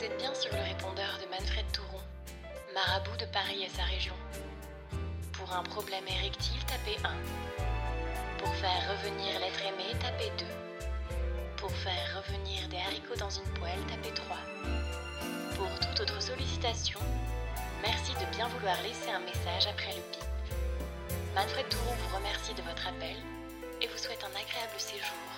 Vous êtes bien sur le répondeur de Manfred Touron, marabout de Paris et sa région. Pour un problème érectile, tapez 1. Pour faire revenir l'être aimé, tapez 2. Pour faire revenir des haricots dans une poêle, tapez 3. Pour toute autre sollicitation, merci de bien vouloir laisser un message après le bip. Manfred Touron vous remercie de votre appel et vous souhaite un agréable séjour.